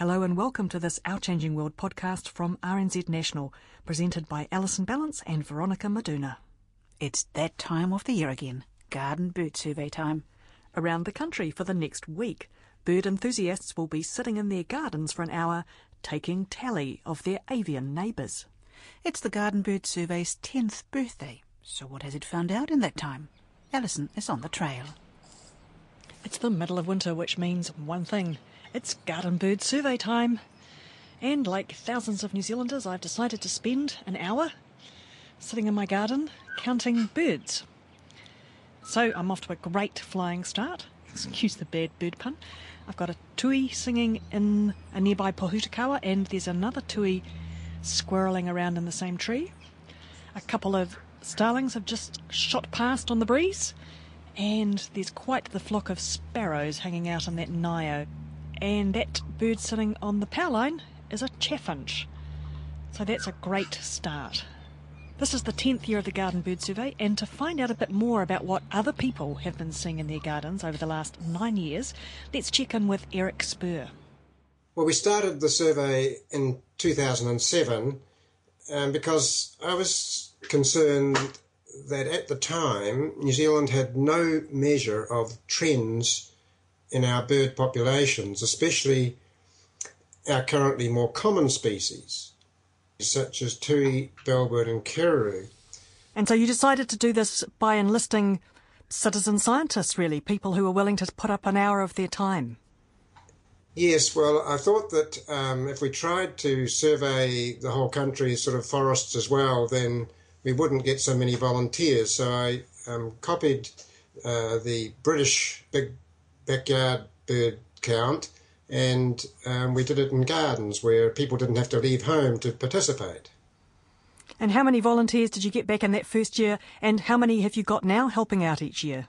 Hello and welcome to this Our Changing World podcast from RNZ National, presented by Alison Ballance and Veronika Meduna. It's that time of the year again, garden bird survey time. Around the country for the next week, bird enthusiasts will be sitting in their gardens for an hour, taking tally of their avian neighbours. It's the Garden Bird Survey's 10th birthday, so what has it found out in that time? Alison is on the trail. It's the middle of winter, which means one thing it's garden bird survey time. And like thousands of New Zealanders, I've decided to spend an hour sitting in my garden counting birds. So I'm off to a great flying start. Excuse the bad bird pun. I've got a tui singing in a nearby pohutukawa, and there's another tui squirreling around in the same tree. A couple of starlings have just shot past on the breeze, and there's quite the flock of sparrows hanging out on that nio and that bird sitting on the power line is a chaffinch. So that's a great start. This is the 10th year of the Garden Bird Survey, and to find out a bit more about what other people have been seeing in their gardens over the last nine years, let's check in with Eric Spurr. Well, we started the survey in 2007 um, because I was concerned that at the time New Zealand had no measure of trends in our bird populations, especially our currently more common species, such as tui, bellbird, and kererū. And so you decided to do this by enlisting citizen scientists, really, people who are willing to put up an hour of their time. Yes, well, I thought that um, if we tried to survey the whole country's sort of forests as well, then we wouldn't get so many volunteers. So I um, copied uh, the British big backyard bird count, and um, we did it in gardens where people didn't have to leave home to participate. And how many volunteers did you get back in that first year, and how many have you got now helping out each year?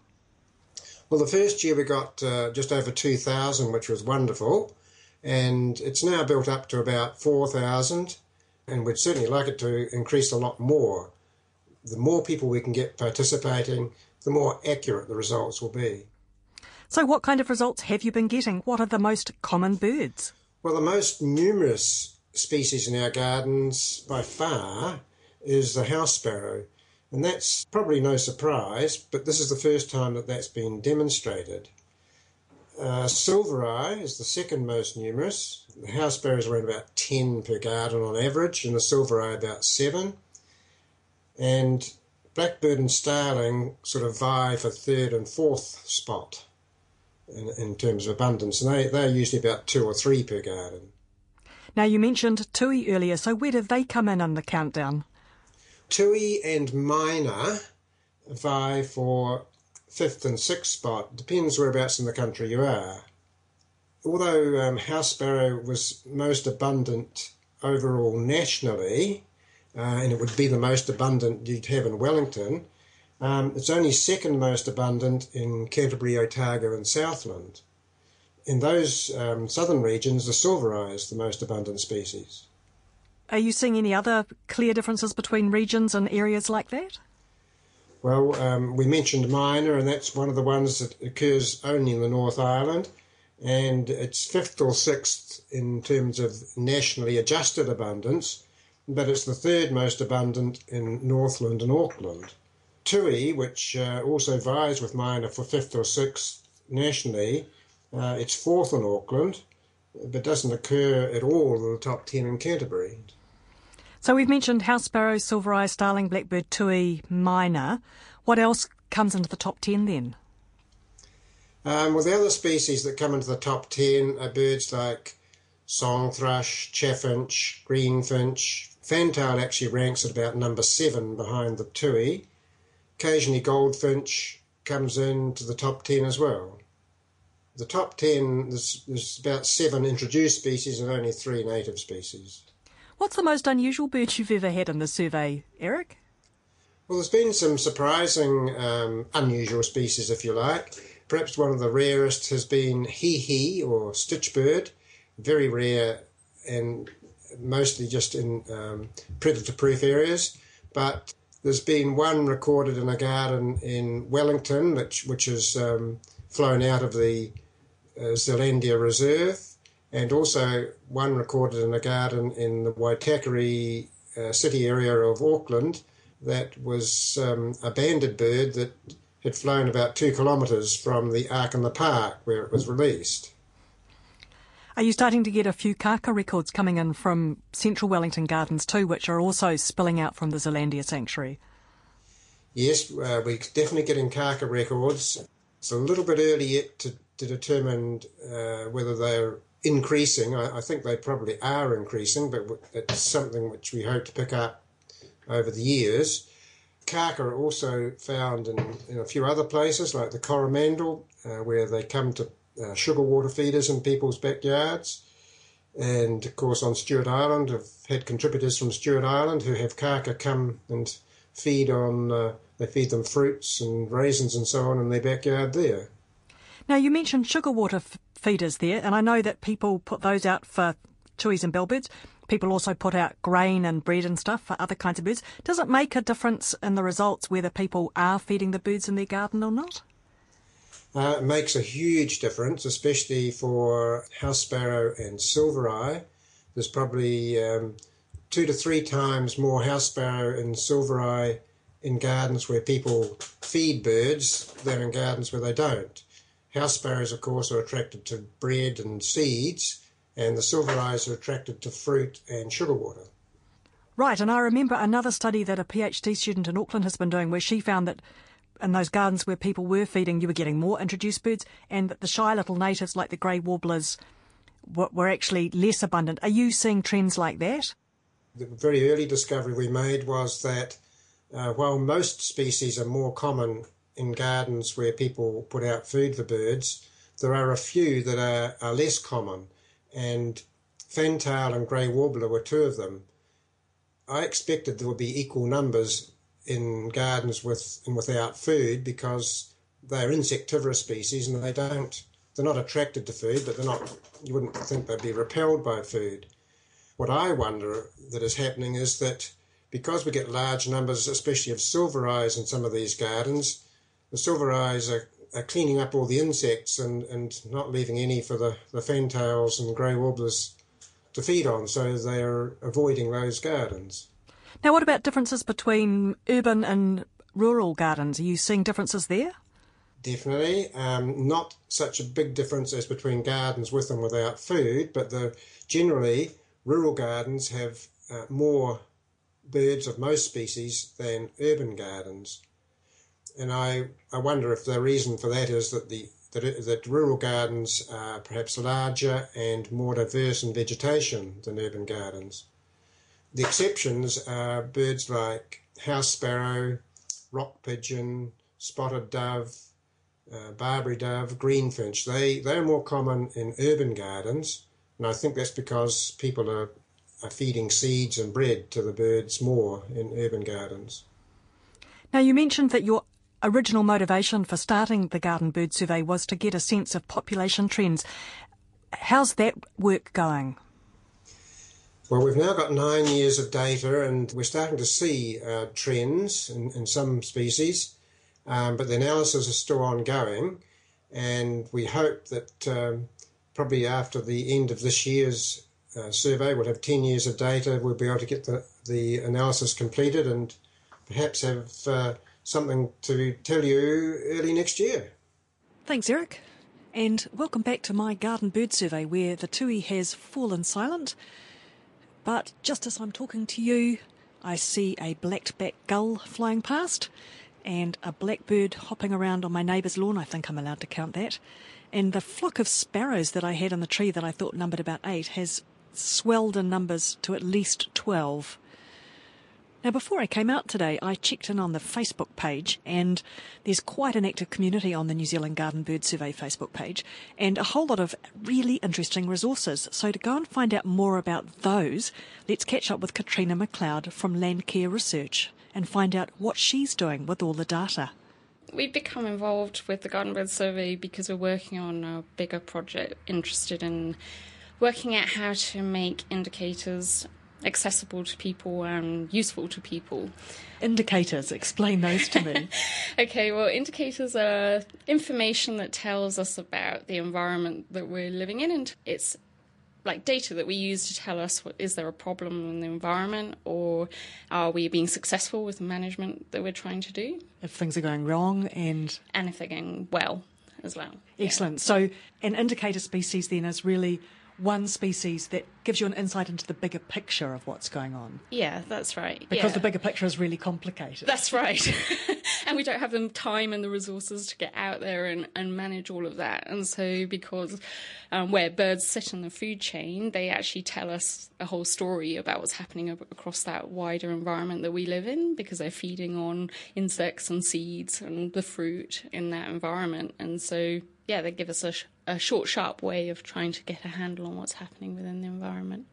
Well, the first year we got uh, just over 2,000, which was wonderful, and it's now built up to about 4,000, and we'd certainly like it to increase a lot more. The more people we can get participating, the more accurate the results will be. So, what kind of results have you been getting? What are the most common birds? Well, the most numerous species in our gardens by far is the house sparrow. And that's probably no surprise, but this is the first time that that's been demonstrated. Uh, silver eye is the second most numerous. The house sparrow is around about 10 per garden on average, and the silver eye about 7. And blackbird and starling sort of vie for third and fourth spot in, in terms of abundance, and they, they're usually about two or three per garden. Now, you mentioned Tui earlier, so where do they come in on the countdown? Tui and Myna vie for fifth and sixth spot, depends whereabouts in the country you are. Although um, house sparrow was most abundant overall nationally, uh, and it would be the most abundant you'd have in Wellington, um, it's only second most abundant in Canterbury, Otago, and Southland. In those um, southern regions, the silver eye is the most abundant species. Are you seeing any other clear differences between regions and areas like that? Well, um, we mentioned Myna, and that's one of the ones that occurs only in the North Island, and it's fifth or sixth in terms of nationally adjusted abundance, but it's the third most abundant in Northland and Auckland. Tui, which uh, also vies with Myna for fifth or sixth nationally, uh, it's fourth in Auckland, but doesn't occur at all in the top 10 in Canterbury. So we've mentioned house sparrow, silver eye, starling, blackbird, tui, myna. What else comes into the top 10 then? Um, well, the other species that come into the top 10 are birds like song thrush, chaffinch, greenfinch. Fantail actually ranks at about number seven behind the tui. Occasionally, goldfinch comes into the top 10 as well. The top 10, there's, there's about seven introduced species and only three native species. What's the most unusual bird you've ever had in the survey, Eric? Well, there's been some surprising, um, unusual species, if you like. Perhaps one of the rarest has been hihi or stitchbird, very rare and mostly just in um, predator-proof areas. But there's been one recorded in a garden in Wellington, which which has um, flown out of the uh, Reserve, and also one recorded in a garden in the Waitakere uh, city area of Auckland that was um, a banded bird that had flown about two kilometres from the Ark in the Park where it was released. Are you starting to get a few kaka records coming in from central Wellington Gardens too, which are also spilling out from the Zealandia Sanctuary? Yes, uh, we're definitely getting kaka records. It's a little bit early yet to, to determine uh, whether they're increasing. I, I, think they probably are increasing, but it's something which we hope to pick up over the years. Kaka are also found in, in a few other places, like the Coromandel, uh, where they come to uh, sugar water feeders in people's backyards. And of course, on Stewart Island, I've had contributors from Stewart Island who have kaka come and feed on, uh, they feed them fruits and raisins and so on in their backyard there. Now, you mentioned sugar water f- feeders there, and I know that people put those out for tuis and bellbirds. People also put out grain and bread and stuff for other kinds of birds. Does it make a difference in the results whether people are feeding the birds in their garden or not? Uh, it makes a huge difference, especially for house sparrow and silver eye. There's probably um, two to three times more house sparrow and silver eye in gardens where people feed birds than in gardens where they don't. House sparrows, of course, are attracted to bread and seeds, and the silver eyes are attracted to fruit and sugar water. Right, and I remember another study that a PhD student in Auckland has been doing where she found that in those gardens where people were feeding, you were getting more introduced birds, and that the shy little natives like the grey warblers were, were actually less abundant. Are you seeing trends like that? The very early discovery we made was that uh, while most species are more common in gardens where people put out food for birds, there are a few that are, are less common, and fantail and grey warbler were two of them. I expected there would be equal numbers in gardens with and without food because they're insectivorous species and they don't they're not attracted to food, but they're not you wouldn't think they'd be repelled by food. What I wonder that is happening is that because we get large numbers, especially of silver eyes in some of these gardens, the silver eyes are, are cleaning up all the insects and, and not leaving any for the, the fantails and grey warblers to feed on, so they're avoiding those gardens. Now, what about differences between urban and rural gardens? Are you seeing differences there? Definitely. Um, not such a big difference as between gardens with and without food, but the, generally, rural gardens have uh, more birds of most species than urban gardens. And I, I wonder if the reason for that is that the that, that rural gardens are perhaps larger and more diverse in vegetation than urban gardens. The exceptions are birds like house sparrow, rock pigeon, spotted dove, uh, Barbary dove, greenfinch. They they're more common in urban gardens, and I think that's because people are, are feeding seeds and bread to the birds more in urban gardens. Now you mentioned that your original motivation for starting the Garden Bird Survey was to get a sense of population trends. How's that work going? Well, we've now got nine years of data, and we're starting to see uh, trends in, in, some species, um, but the analysis is still ongoing. And we hope that um, probably after the end of this year's uh, survey, we'll have 10 years of data, we'll be able to get the, the analysis completed and perhaps have uh, something to tell you early next year. Thanks, Eric. And welcome back to my garden bird survey, where the tui has fallen silent But just as I'm talking to you, I see a black-backed gull flying past and a blackbird hopping around on my neighbour's lawn. I think I'm allowed to count that. And the flock of sparrows that I had on the tree that I thought numbered about eight has swelled in numbers to at least 12. Now, before I came out today, I checked in on the Facebook page, and there's quite an active community on the New Zealand Garden Bird Survey Facebook page, and a whole lot of really interesting resources. So, to go and find out more about those, let's catch up with Catriona MacLeod from Landcare Research and find out what she's doing with all the data. We've become involved with the Garden Bird Survey because we're working on a bigger project interested in working out how to make indicators accessible to people and useful to people. Indicators, explain those to me. okay, well, indicators are information that tells us about the environment that we're living in, and it's like data that we use to tell us what, is there a problem in the environment or are we being successful with the management that we're trying to do if things are going wrong and and if they're going well as well excellent yeah. so an indicator species then is really one species that gives you an insight into the bigger picture of what's going on. Yeah, that's right. Because yeah. the bigger picture is really complicated. That's right. and we don't have the time and the resources to get out there and, and manage all of that. And so, because um, where birds sit in the food chain, they actually tell us a whole story about what's happening across that wider environment that we live in because they're feeding on insects and seeds and the fruit in that environment. And so, yeah, they give us a, a short, sharp way of trying to get a handle on what's happening within the environment.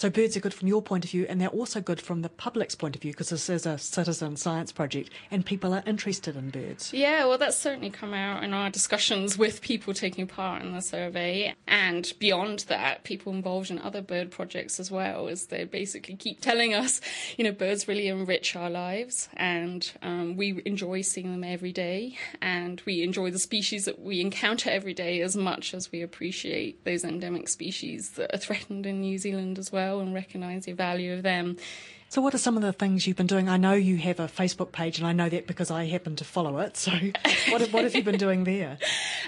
So birds are good from your point of view, and they're also good from the public's point of view because this is a citizen science project, and people are interested in birds. Yeah, well, that's certainly come out in our discussions with people taking part in the survey, and beyond that, people involved in other bird projects as well, as they basically keep telling us, you know, birds really enrich our lives, and um, we enjoy seeing them every day, and we enjoy the species that we encounter every day as much as we appreciate those endemic species that are threatened in New Zealand as well well and recognise the value of them. So, what are some of the things you've been doing? I know you have a Facebook page, and I know that because I happen to follow it. So, what, what have you been doing there?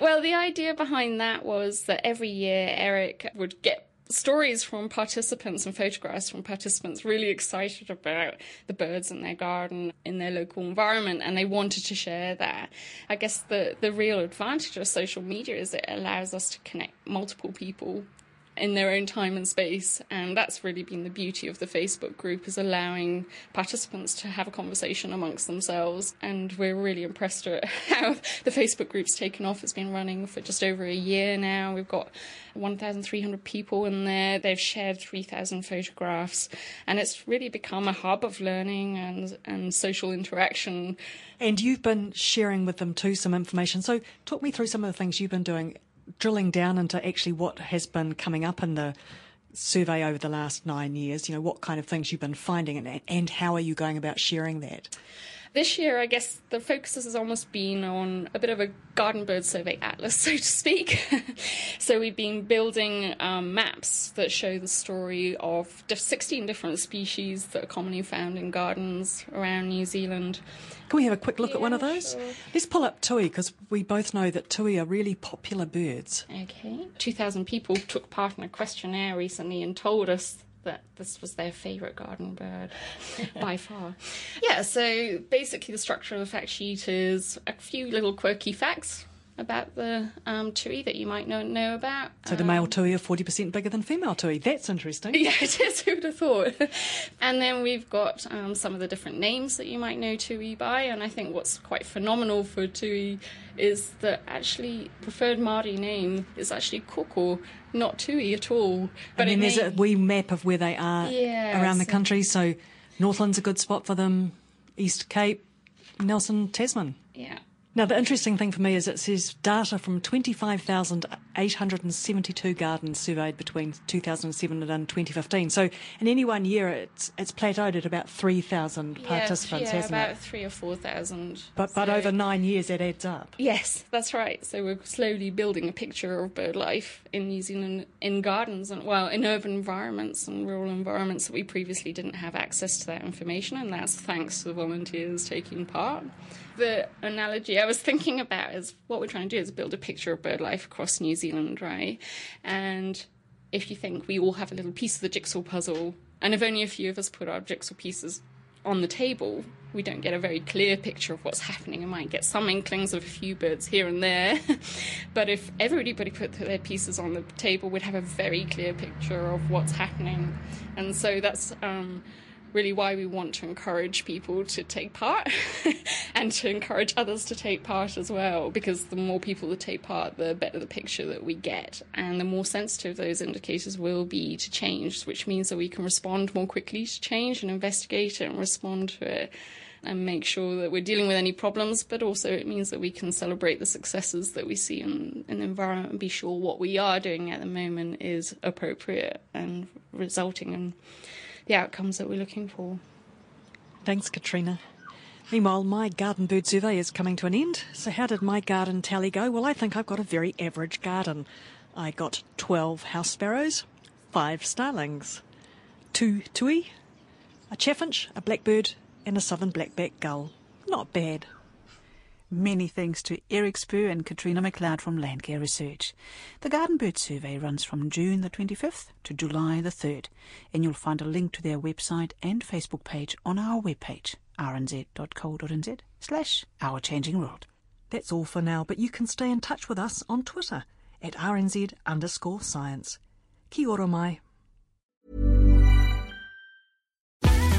Well, the idea behind that was that every year Eric would get stories from participants and photographs from participants really excited about the birds in their garden in their local environment and they wanted to share that. I guess the, the real advantage of social media is it allows us to connect multiple people in their own time and space and that's really been the beauty of the facebook group is allowing participants to have a conversation amongst themselves and we're really impressed at how the facebook group's taken off. It's been running for just over a year now. We've got 1300 people in there. They've shared 3000 photographs and it's really become a hub of learning and and social interaction. And you've been sharing with them too some information. So talk me through some of the things you've been doing drilling down into actually what has been coming up in the survey over the last nine years, you know, what kind of things you've been finding and, and how are you going about sharing that? This year, I guess the focus has almost been on a bit of a garden bird survey atlas, so to speak. so we've been building um, maps that show the story of 16 different species that are commonly found in gardens around New Zealand. Can we have a quick look yeah, at one of those? Sure. Let's pull up tui because we both know that tui are really popular birds. Okay. 2,000 people took part in a questionnaire recently and told us that this was their favourite garden bird by far. Yeah, so basically the structure of the fact sheet is a few little quirky facts about the um, tui that you might not know about. So the male um, tui are 40% bigger than female tui. That's interesting. Yeah, it is. Who would have thought? and then we've got um, some of the different names that you might know tui by. And I think what's quite phenomenal for tui is that actually preferred Māori name is actually Koko, not tui at all. But and then there's may... a wee map of where they are yeah, around so... the country. So Northland's a good spot for them. East Cape, Nelson, Tasman. Yeah. Now, the interesting thing for me is it says data from 25,872 gardens surveyed between 2007 and 2015. So, in any one year, it's it's plateaued at about 3,000 yeah, participants, yeah, hasn't about it? about three or 4,000. But, so. but over nine years, it adds up. Yes, that's right. So, we're slowly building a picture of bird life in New Zealand in gardens and, well, in urban environments and rural environments that we previously didn't have access to that information. And that's thanks to the volunteers taking part the analogy I was thinking about is what we're trying to do is build a picture of bird life across New Zealand, right? And if you think we all have a little piece of the jigsaw puzzle And if only a few of us put our jigsaw pieces on the table, we don't get a very clear picture of what's happening. We might get some inklings of a few birds here and there. but if everybody put their pieces on the table, we'd have a very clear picture of what's happening. And so that's um, really why we want to encourage people to take part and to encourage others to take part as well because the more people that take part the better the picture that we get and the more sensitive those indicators will be to change which means that we can respond more quickly to change and investigate it and respond to it and make sure that we're dealing with any problems, but also it means that we can celebrate the successes that we see in, in the environment and be sure what we are doing at the moment is appropriate and resulting in the outcomes that we're looking for. Thanks, Catriona. Meanwhile, my garden bird survey is coming to an end. So, how did my garden tally go? Well, I think I've got a very average garden. I got 12 house sparrows, 5 starlings, 2 tui, a chaffinch, a blackbird, and a southern blackback gull. Not bad. Many thanks to Eric Spurr and Catriona MacLeod from Landcare Research. The Garden Bird Survey runs from June the 25th to July the 3rd, and you'll find a link to their website and Facebook page on our webpage, rnz.co.nz slash Our Changing World. That's all for now, but you can stay in touch with us on Twitter at rnz underscore science. Kia ora mai.